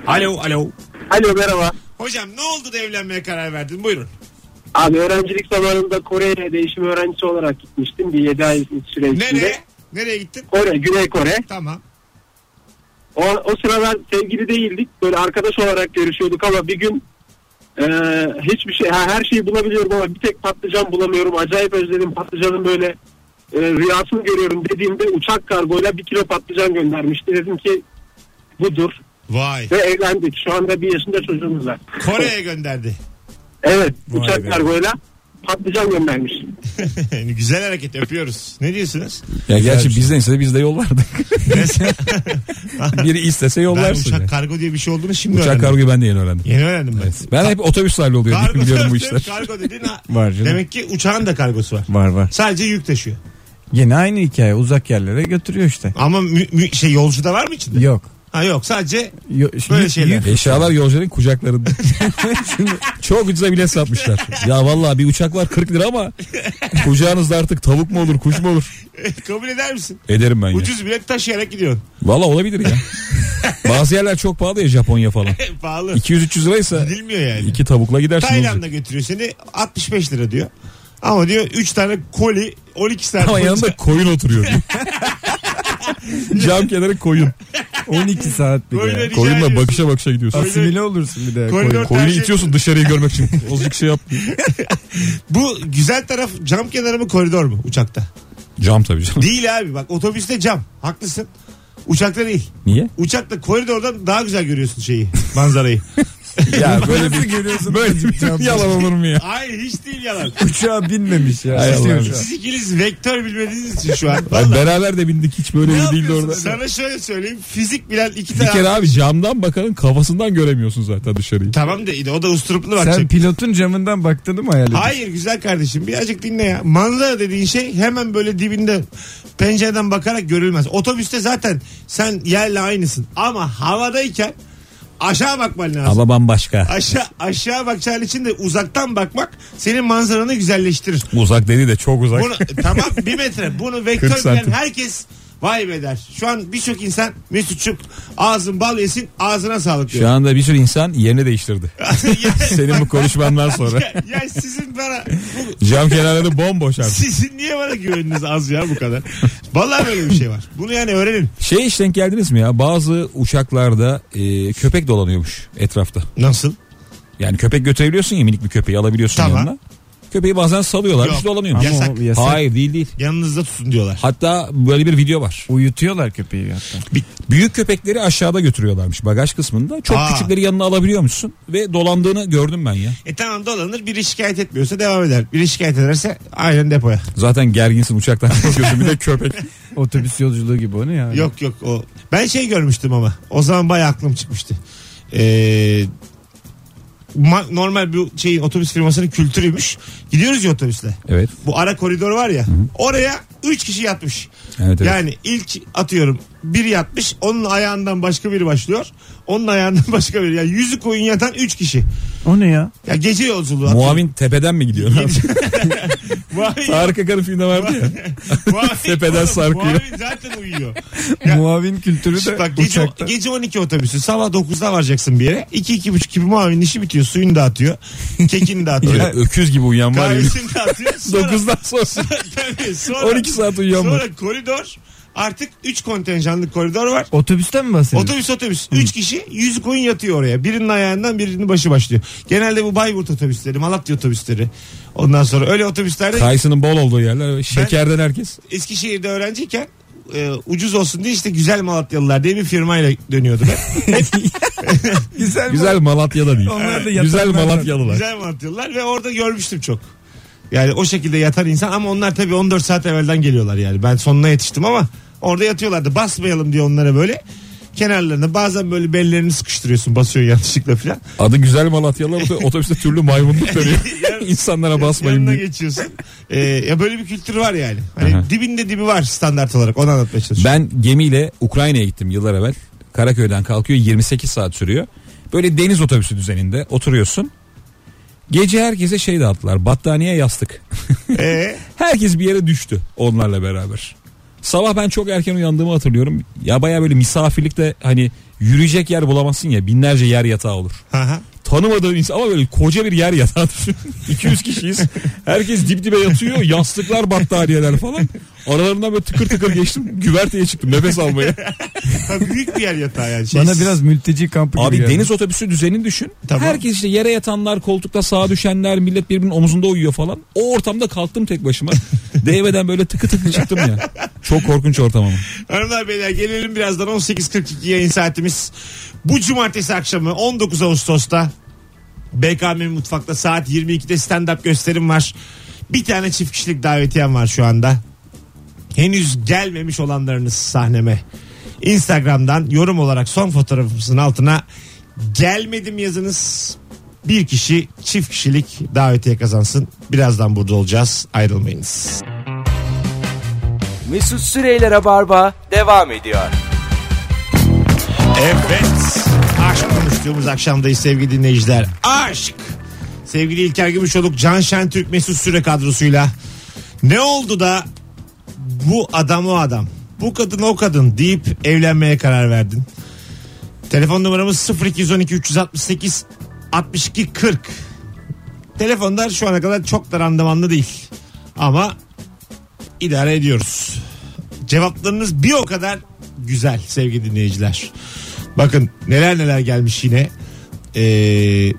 alo alo. Alo merhaba. Hocam ne oldu da evlenmeye karar verdin? Buyurun. Abi öğrencilik zamanında Kore'ye değişim öğrencisi olarak gitmiştim. Bir 7 ay süre içinde. Nereye? Nereye gittin? Kore, Güney Kore. Tamam. O, o sıralar sevgili değildik. Böyle arkadaş olarak görüşüyorduk ama bir gün e, hiçbir şey, her şeyi bulabiliyorum ama bir tek patlıcan bulamıyorum. Acayip özledim patlıcanın böyle e, rüyasını görüyorum dediğimde uçak kargoyla bir kilo patlıcan göndermişti. Dedim ki budur Vay. ve evlendik. Şu anda bir yaşında çocuğumuz var. Kore'ye gönderdi. Evet Vay uçak be. kargoyla patlıcan göndermiş. Güzel hareket yapıyoruz. Ne diyorsunuz? Ya gerçi bir şey. bizden ise biz de yollardık. Biri istese Ben yollarsın. uçak ya. kargo diye bir şey olduğunu şimdi Uçak öğrendim. kargoyu ben de yeni öğrendim. Yeni öğrendim ben. Ben hep otobüslerle oluyor Kargo, biliyorum bu işler. Kargo dedin ha. Var canım. Demek ki uçağın da kargosu var. Var var. Sadece yük taşıyor. Yine aynı hikaye uzak yerlere götürüyor işte. Ama mü- mü- şey yolcu da var mı içinde? Yok. Ha yok sadece Yo- Böyle şeyler. Eşyalar yolcuların kucaklarında. Çok ucuza bile satmışlar. Ya vallahi bir uçak var 40 lira ama kucağınızda artık tavuk mu olur kuş mu olur? kabul eder misin? Ederim ben ya. Ucuz bilet taşıyarak gidiyorsun. Valla olabilir ya. Bazı yerler çok pahalı ya Japonya falan. Pahalı. 200-300 liraysa Gidilmiyor yani. iki tavukla gidersin. Tayland'a götürüyor seni 65 lira diyor. Ama diyor 3 tane koli 12 saat Ama boyunca- yanında koyun oturuyor. Cam kenarı koyun. 12 saat bir de. Rica Koyunla ediyorsun. bakışa bakışa gidiyorsun. Asimile olursun bir de. Koridor- koyun. Koyunu tercih- itiyorsun dışarıyı görmek için. Azıcık şey yap. Bu güzel taraf cam kenarı mı koridor mu uçakta? Cam tabii canım. Değil abi bak otobüste cam. Haklısın. Uçakta değil. Niye? Uçakta koridordan daha güzel görüyorsun şeyi manzarayı. Ya böyle bir görüyorsun? böyle bir yalan olur mu ya? Hayır hiç değil yalan. Uçağa binmemiş ya. Allah. İstiyor şu an. Siz ikiniz vektör bilmediğiniz için şu an. Ay, Vallahi. beraber de bindik hiç böyle Ne bir değildi orada. Sana şöyle söyleyeyim. Fizik bilen iki Bir tane. kere abi camdan bakanın kafasından göremiyorsun zaten dışarıyı. Tamam da o da usturuplu bakacak. Sen pilotun camından baktığını mı hayal ediyorsun? Hayır güzel kardeşim birazcık dinle ya. Manzara dediğin şey hemen böyle dibinde pencereden bakarak görülmez. Otobüste zaten sen yerle aynısın. Ama havadayken aşağı bakman lazım. Ama bambaşka. Aşağı, aşağı bakacağın için de uzaktan bakmak senin manzaranı güzelleştirir. Uzak dedi de çok uzak. Bunu, tamam bir metre. Bunu vektör 40 santim. bilen herkes vay be der. Şu an birçok insan Mesutçuk ağzın bal yesin ağzına sağlık diyor. Şu anda bir sürü insan yerini değiştirdi. Senin bu konuşmandan sonra. ya, ya sizin bana bu, Cam kenarları bomboş artık. sizin niye bana güveniniz az ya bu kadar? Vallahi böyle bir şey var. Bunu yani öğrenin. Şey hiç denk geldiniz mi ya? Bazı uçaklarda e, köpek dolanıyormuş etrafta. Nasıl? Yani köpek götürebiliyorsun ya minik bir köpeği alabiliyorsun Tamam. yanına. Köpeği bazen salıyorlar Yok. dolanıyormuş. Yasak. Ama o yasak. Hayır değil değil. Yanınızda tutun diyorlar. Hatta böyle bir video var. Uyutuyorlar köpeği hatta. Büyük köpekleri aşağıda götürüyorlarmış bagaj kısmında. Çok Aa. küçükleri yanına alabiliyormuşsun. Ve dolandığını gördüm ben ya. E tamam dolanır biri şikayet etmiyorsa devam eder. Biri şikayet ederse aynen depoya. Zaten gerginsin uçaktan kalkıyorsun bir de köpek. Otobüs yolculuğu gibi o ne ya? Yok yok o. Ben şey görmüştüm ama. O zaman bayağı aklım çıkmıştı. Ee, ma- normal bir şeyin otobüs firmasının kültürüymüş. Gidiyoruz ya otobüsle. Evet. Bu ara koridor var ya. Oraya 3 kişi yatmış. Evet, evet. Yani ilk atıyorum biri yatmış. Onun ayağından başka biri başlıyor. Onun ayağından başka biri. Yani yüzü koyun yatan 3 kişi. O ne ya? Ya gece yolculuğu. Muavin tepeden mi gidiyor? Muavin- Tarık Akan'ın filmde vardı ya. Muavin- Tepeden Oğlum, sarkıyor. Muavin zaten uyuyor. Ya- Muavin kültürü de Bak gece, uçakta. gece 12 otobüsü sabah 9'da varacaksın bir yere. 2-2.30 gibi muavinin işi bitiyor. Suyunu dağıtıyor. Kekini dağıtıyor. Öyle öküz gibi uyuyan var ya. Kahvesini dağıtıyor. Sonra, 9'dan sonra tabii, sonra, 12 saat uyuyan var. Sonra koridor artık 3 kontenjanlık koridor var. Otobüsten mi bahsediyorsun? Otobüs otobüs. 3 kişi 100 koyun yatıyor oraya. Birinin ayağından birinin başı başlıyor. Genelde bu Bayburt otobüsleri, Malatya otobüsleri. Ondan sonra öyle otobüslerde Kayısının bol olduğu yerler. Şekerden herkes. Eskişehir'de öğrenciyken e, ucuz olsun diye işte güzel Malatyalılar diye bir firmayla dönüyordum ben. Güzel, Güzel Malatya'da değil. Onlar da Güzel. Malatyalılar. güzel Malatyalılar ve orada görmüştüm çok. Yani o şekilde yatan insan ama onlar tabii 14 saat evvelden geliyorlar yani. Ben sonuna yetiştim ama orada yatıyorlardı. Basmayalım diye onlara böyle kenarlarına bazen böyle bellerini sıkıştırıyorsun basıyor yanlışlıkla falan. Adı güzel Malatyalılar otobüste türlü maymunluk dönüyor. İnsanlara basmayın Yanına diye. geçiyorsun. Ee, ya böyle bir kültür var yani. Hani Aha. dibinde dibi var standart olarak onu anlatmaya çalışıyorum. Ben gemiyle Ukrayna'ya gittim yıllar evvel. Karaköy'den kalkıyor 28 saat sürüyor. Böyle deniz otobüsü düzeninde oturuyorsun. Gece herkese şey dağıttılar. Battaniye yastık. Ee, Herkes bir yere düştü onlarla beraber. Sabah ben çok erken uyandığımı hatırlıyorum. Ya baya böyle misafirlikte hani yürüyecek yer bulamazsın ya binlerce yer yatağı olur. aha. Tanımadığın insan ama böyle koca bir yer yatağı düşün. 200 kişiyiz. Herkes dip dibe yatıyor. Yastıklar battaniyeler falan. Aralarından böyle tıkır tıkır geçtim. Güverteye çıktım nefes almaya. Büyük bir yer yatağı yani. Şey, Bana biraz mülteci kampı gibi Abi geldi. deniz otobüsü düzenini düşün. Tamam. Herkes işte yere yatanlar, koltukta sağa düşenler, millet birbirinin omuzunda uyuyor falan. O ortamda kalktım tek başıma. Değmeden böyle tıkı tıkı çıktım ya. Çok korkunç ortam ama. Hanımlar beyler gelelim birazdan 18.42 yayın saatimiz. Bu cumartesi akşamı 19 Ağustos'ta BKM Mutfak'ta saat 22'de stand-up gösterim var. Bir tane çift kişilik davetiyem var şu anda. Henüz gelmemiş olanlarınız sahneme. Instagram'dan yorum olarak son fotoğrafımızın altına gelmedim yazınız. Bir kişi çift kişilik davetiye kazansın. Birazdan burada olacağız. Ayrılmayınız. Mesut Süreyler'e barba devam ediyor. Evet. Aşk konuştuğumuz akşamdayız sevgili dinleyiciler. Aşk. Sevgili İlker Gümüşoluk, Can Şentürk, Mesut Süre kadrosuyla. Ne oldu da bu adam o adam, bu kadın o kadın deyip evlenmeye karar verdin? Telefon numaramız 0212 368 62 40. Telefonlar şu ana kadar çok da randımanlı değil. Ama idare ediyoruz. Cevaplarınız bir o kadar güzel sevgili dinleyiciler. Bakın neler neler gelmiş yine. Ee,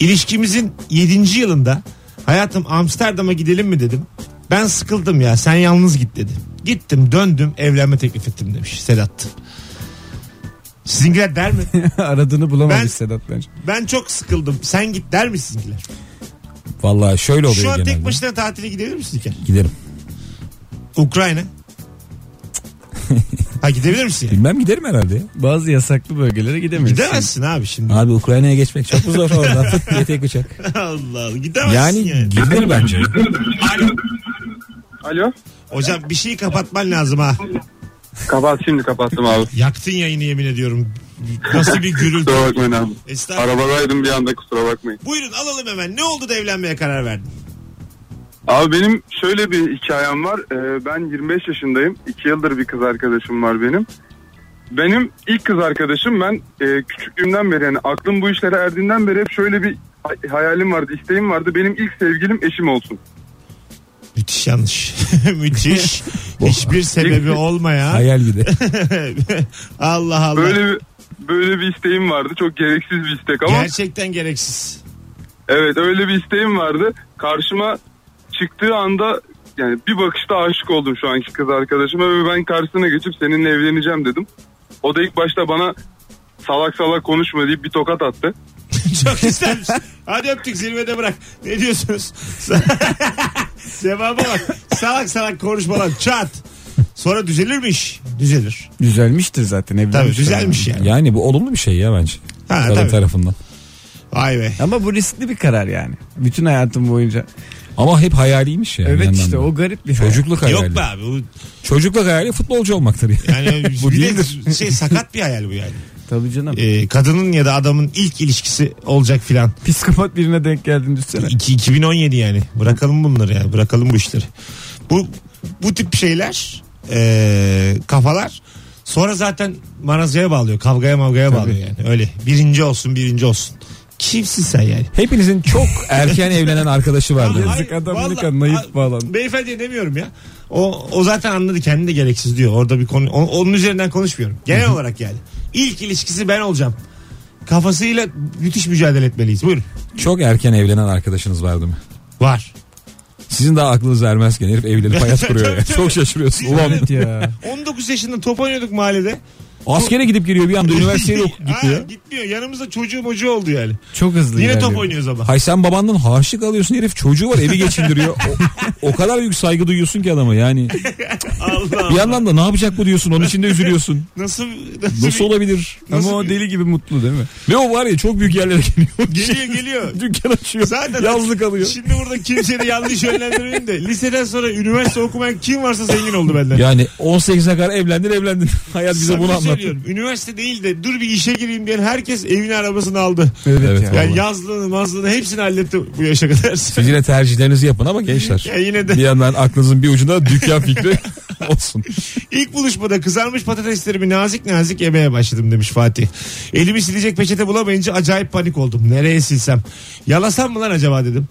ilişkimizin 7. yılında hayatım Amsterdam'a gidelim mi dedim. Ben sıkıldım ya sen yalnız git dedi. Gittim döndüm evlenme teklif ettim demiş Sedat. Sizinkiler der mi? Aradığını bulamamış Ben- Sedat bence. Ben çok sıkıldım. Sen git der mi sizinkiler? Vallahi şöyle oluyor Şu an genelde. tek başına tatile gidebilir misin İlker? Giderim. Ukrayna. ha gidebilir misin? Bilmem giderim herhalde. ya. Bazı yasaklı bölgelere gidemezsin. Gidemezsin abi şimdi. Abi Ukrayna'ya geçmek çok mu zor oradan fıt diye tek uçak. Allah Allah gidemezsin Yani yani. gidilir bence. Alo. Alo. Hocam bir şeyi kapatman lazım ha. Kapat şimdi kapattım abi. Yaktın yayını yemin ediyorum. Nasıl bir gürültü. Kusura bakmayın abi. Estağfurullah. Arabadaydım bir anda kusura bakmayın. Buyurun alalım hemen. Ne oldu da evlenmeye karar verdin? Abi benim şöyle bir hikayem var. Ee, ben 25 yaşındayım. 2 yıldır bir kız arkadaşım var benim. Benim ilk kız arkadaşım ben e, küçüklüğümden beri yani aklım bu işlere erdiğinden beri hep şöyle bir hay- hayalim vardı, isteğim vardı. Benim ilk sevgilim eşim olsun. Müthiş yanlış. Müthiş. Hiçbir sebebi olmayan. Hayal gibi. Allah Allah. Böyle bir böyle bir isteğim vardı. Çok gereksiz bir istek ama Gerçekten gereksiz. evet öyle bir isteğim vardı. Karşıma çıktığı anda yani bir bakışta aşık oldum şu anki kız arkadaşıma ve ben karşısına geçip seninle evleneceğim dedim. O da ilk başta bana salak salak konuşma deyip bir tokat attı. Çok güzelmiş. Hadi öptük zirvede bırak. Ne diyorsunuz? Cevaba bak. Salak salak konuşmalar çat. Sonra düzelir mi iş? Düzelir. Düzelmiştir zaten evlenmiş. Tabii düzelmiş yani. Yani bu olumlu bir şey ya bence. Ha, Kadın tabii. tarafından. Vay be. Ama bu riskli bir karar yani. Bütün hayatım boyunca. Ama hep hayaliymiş ya. bir evet işte o garip bir hayal. Çocukluk hayali. Yok be abi. Bu, Çocukluk hayali futbolcu olmaktır ya. yani Bu değildir. Şey sakat bir hayal bu yani. Tabii canım. Ee, kadının ya da adamın ilk ilişkisi olacak filan. Psikopat birine denk geldin düşsene. İki- 2017 yani. Bırakalım bunları yani. Bırakalım bu işleri. Bu bu tip şeyler ee, kafalar sonra zaten marazaya bağlıyor. Kavgaya mavgaya bağlıyor yani. Öyle. Birinci olsun birinci olsun. Kimsin sen yani? Hepinizin çok erken evlenen arkadaşı vardı. Yazık adam Vallahi- naif bağlandı. Beyefendi demiyorum ya. O, o zaten anladı kendi de gereksiz diyor. Orada bir konu o- onun üzerinden konuşmuyorum. Genel olarak yani. İlk ilişkisi ben olacağım. Kafasıyla müthiş mücadele etmeliyiz. Buyurun. Çok erken evlenen arkadaşınız vardı mı? Var. Sizin daha aklınız ermezken herif evlenip hayat kuruyor ya. Çok şaşırıyorsun. Ulan Evet ya. 19 yaşında top oynuyorduk mahallede. Askere gidip geliyor bir anda üniversiteye yok Ha, gitmiyor. gitmiyor. Yanımızda çocuğu mocu oldu yani. Çok hızlı Yine ilerliyor. top oynuyoruz ama. Hay sen babandan harçlık alıyorsun herif çocuğu var evi geçindiriyor. O, o kadar büyük saygı duyuyorsun ki adama yani. Allah Bir yandan da ne yapacak bu diyorsun onun için de üzülüyorsun. Nasıl nasıl, Nasıl olabilir? Ama o bir- deli gibi mutlu değil mi? Ve o var ya çok büyük yerlere geliyor. Geliyor geliyor. Dükkan açıyor. Zaten yazlık alıyor. Şimdi burada kimseye de yanlış yönlendirmeyin de liseden sonra üniversite okumayan kim varsa zengin oldu benden. Yani 18'e kadar evlendin evlendin. Hayat bize Samimi bunu. Söylüyorum. Üniversite değil de dur bir işe gireyim diyen herkes evini arabasını aldı. Evet, Evet, ya. Yani Vallahi. yazlığını mazlığını hepsini halletti bu yaşa kadar. Siz yine tercihlerinizi yapın ama gençler. Ya yine de Bir yandan aklınızın bir ucunda dükkan fikri olsun. ilk buluşmada kızarmış patateslerimi nazik nazik yemeye başladım demiş Fatih. Elimi silecek peçete bulamayınca acayip panik oldum. Nereye silsem? Yalasam mı lan acaba dedim.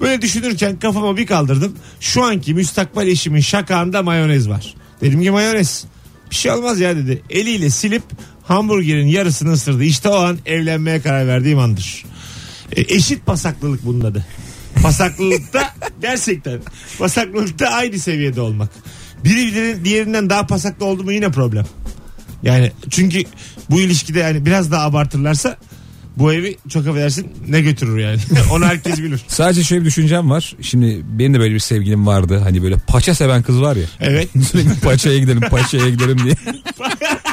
Böyle düşünürken kafama bir kaldırdım. Şu anki müstakbel eşimin şakağında mayonez var. Dedim ki mayonez. Bir şey olmaz ya dedi. Eliyle silip hamburgerin yarısını ısırdı. İşte o an evlenmeye karar verdiğim andır. E, eşit pasaklılık bunun adı. Pasaklılıkta gerçekten pasaklılıkta aynı seviyede olmak. Biri diğeri- diğerinden daha pasaklı oldu mu yine problem. Yani çünkü bu ilişkide yani biraz daha abartırlarsa bu evi çok affedersin ne götürür yani. Onu herkes bilir. Sadece şöyle bir düşüncem var. Şimdi benim de böyle bir sevgilim vardı. Hani böyle paça seven kız var ya. Evet. Sürekli paçaya gidelim paçaya gidelim diye.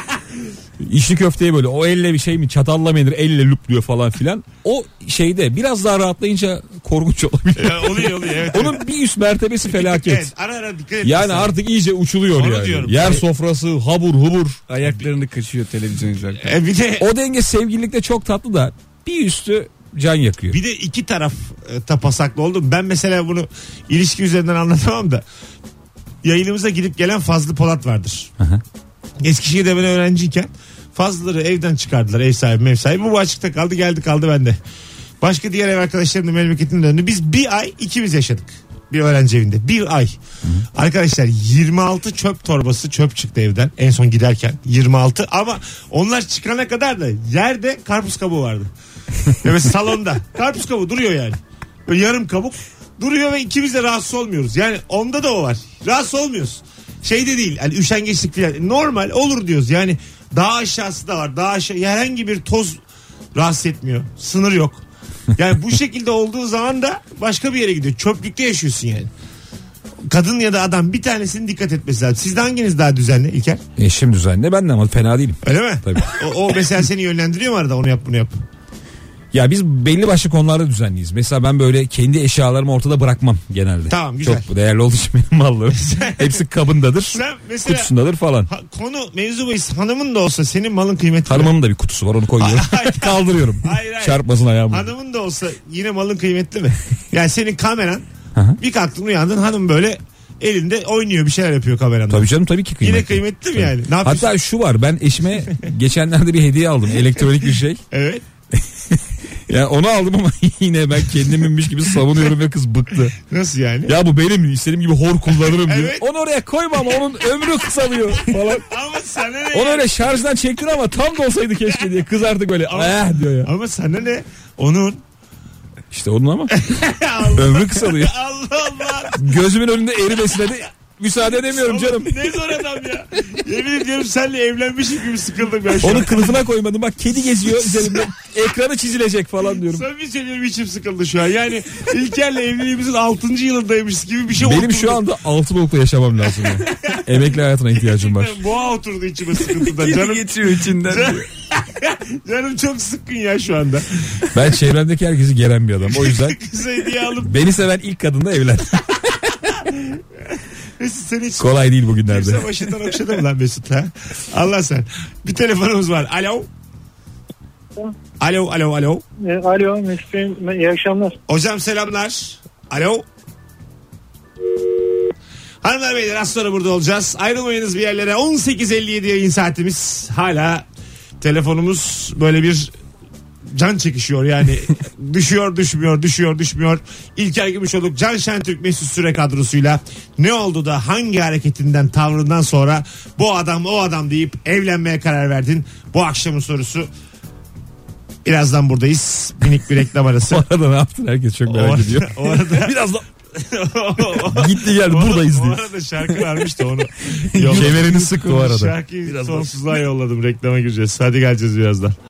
İşli köfteye böyle o elle bir şey mi çatalla mı yenir elle lüplüyor falan filan. O şeyde biraz daha rahatlayınca korkunç olabilir. Ya, oluyor oluyor evet. Onun bir üst mertebesi felaket. Evet, ara ara dikkat et. Yani artık iyice uçuluyor Onu yani. diyorum. Yer sofrası habur hubur. Ayaklarını kaşıyor televizyon izlerken. E, bir de O denge sevgililikte çok tatlı da bir üstü can yakıyor. Bir de iki taraf e, da pasaklı oldum. Ben mesela bunu ilişki üzerinden anlatamam da yayınımıza gidip gelen Fazlı Polat vardır. hı. Eskişehir'de ben öğrenciyken Fazlıları evden çıkardılar ev sahibi mev sahibi. Bu açıkta kaldı geldi kaldı bende. Başka diğer ev arkadaşlarım da memleketine döndü. Biz bir ay ikimiz yaşadık. Bir öğrenci evinde. Bir ay. Arkadaşlar 26 çöp torbası çöp çıktı evden. En son giderken 26 ama onlar çıkana kadar da yerde karpuz kabuğu vardı. Evet salonda. Karpuz kabuğu duruyor yani. Böyle yarım kabuk duruyor ve ikimiz de rahatsız olmuyoruz. Yani onda da o var. Rahatsız olmuyoruz. Şey de değil. Hani üşengeçlik falan. Normal olur diyoruz. Yani daha aşağısı da var. Daha aşağı herhangi bir toz rahatsız etmiyor. Sınır yok. Yani bu şekilde olduğu zaman da başka bir yere gidiyor. Çöplükte yaşıyorsun yani. Kadın ya da adam bir tanesinin dikkat etmesi lazım. Sizde hanginiz daha düzenli İlker? Eşim düzenli ben de ama fena değilim. Öyle mi? Tabii. O, o mesela seni yönlendiriyor mu arada onu yap bunu yap. Ya biz belli başlı konularda düzenliyiz. Mesela ben böyle kendi eşyalarımı ortada bırakmam genelde. Tamam, güzel. Çok değerli olduğu için benim mallarım. Hepsi kabındadır. Sen mesela Kutusundadır falan. ha, konu mevzu bahis hanımın da olsa senin malın kıymetli. mi? Hanımımın da bir kutusu var onu koyuyorum. Kaldırıyorum. Hayır, hayır. Çarpmasın ayağımı. Hanımın da olsa yine malın kıymetli mi? Yani senin kameran hı. bir kalktın uyandın hanım böyle elinde oynuyor bir şeyler yapıyor kameranda. Tabii canım tabii ki kıymetli. Yine kıymetli mi yani? Ne yapıyorsun? Hatta şu var ben eşime geçenlerde bir hediye aldım elektronik bir şey. Evet. Yani onu aldım ama yine ben kendiminmiş gibi savunuyorum ve kız bıktı. Nasıl yani? Ya bu benim istediğim gibi hor kullanırım diyor. Evet. Onu oraya koyma ama onun ömrü kısalıyor falan. Ama sana ne? Onu ya? öyle şarjdan çektin ama tam da olsaydı keşke diye kız artık böyle eh diyor ya. Ama sana ne? Onun İşte onun ama Allah ömrü kısalıyor. Allah. Allah. Gözümün önünde erimesine de müsaade edemiyorum canım. Ne zor adam ya. Yemin ediyorum senle evlenmişim gibi sıkıldım ben şu Onu an. kılıfına koymadım bak kedi geziyor üzerinde ekranı çizilecek falan diyorum. Samimi söylüyorum içim sıkıldı şu an. Yani İlker'le evliliğimizin 6. yılındaymış gibi bir şey Benim oturdu. şu anda altı blokta yaşamam lazım. ya. Emekli hayatına ihtiyacım var. Boğa oturdu içime sıkıntıdan. Canım, geçiyor içinden. Can- canım çok sıkkın ya şu anda. Ben çevremdeki herkesi gelen bir adam. O yüzden Kıza hediye alıp beni seven ilk kadınla evlen. Mesut sen hiç Kolay değil bugünlerde. kimse başından okşadı mı lan Mesut ha? Allah sen. Bir telefonumuz var. Alo. Alo alo alo. E, Alo Mesut Bey iyi akşamlar. Hocam selamlar. Alo. Hanımlar beyler az sonra burada olacağız. Ayrılmayınız bir yerlere. 18.57 yayın saatimiz. Hala telefonumuz böyle bir can çekişiyor yani. düşüyor düşmüyor düşüyor düşmüyor. İlker Gümüşoluk, Can Şentürk Mesut Süre kadrosuyla ne oldu da hangi hareketinden tavrından sonra bu adam o adam deyip evlenmeye karar verdin? Bu akşamın sorusu. Birazdan buradayız. Minik bir reklam arası. Bu arada ne yaptın herkes çok O merak ediyor. o arada Biraz da gitti geldi o, buradayız o diye. arada şarkı varmış da onu Kemerini sıktı o arada. Şarkıyı sonsuzluğa yolladım reklama gireceğiz. Hadi geleceğiz birazdan.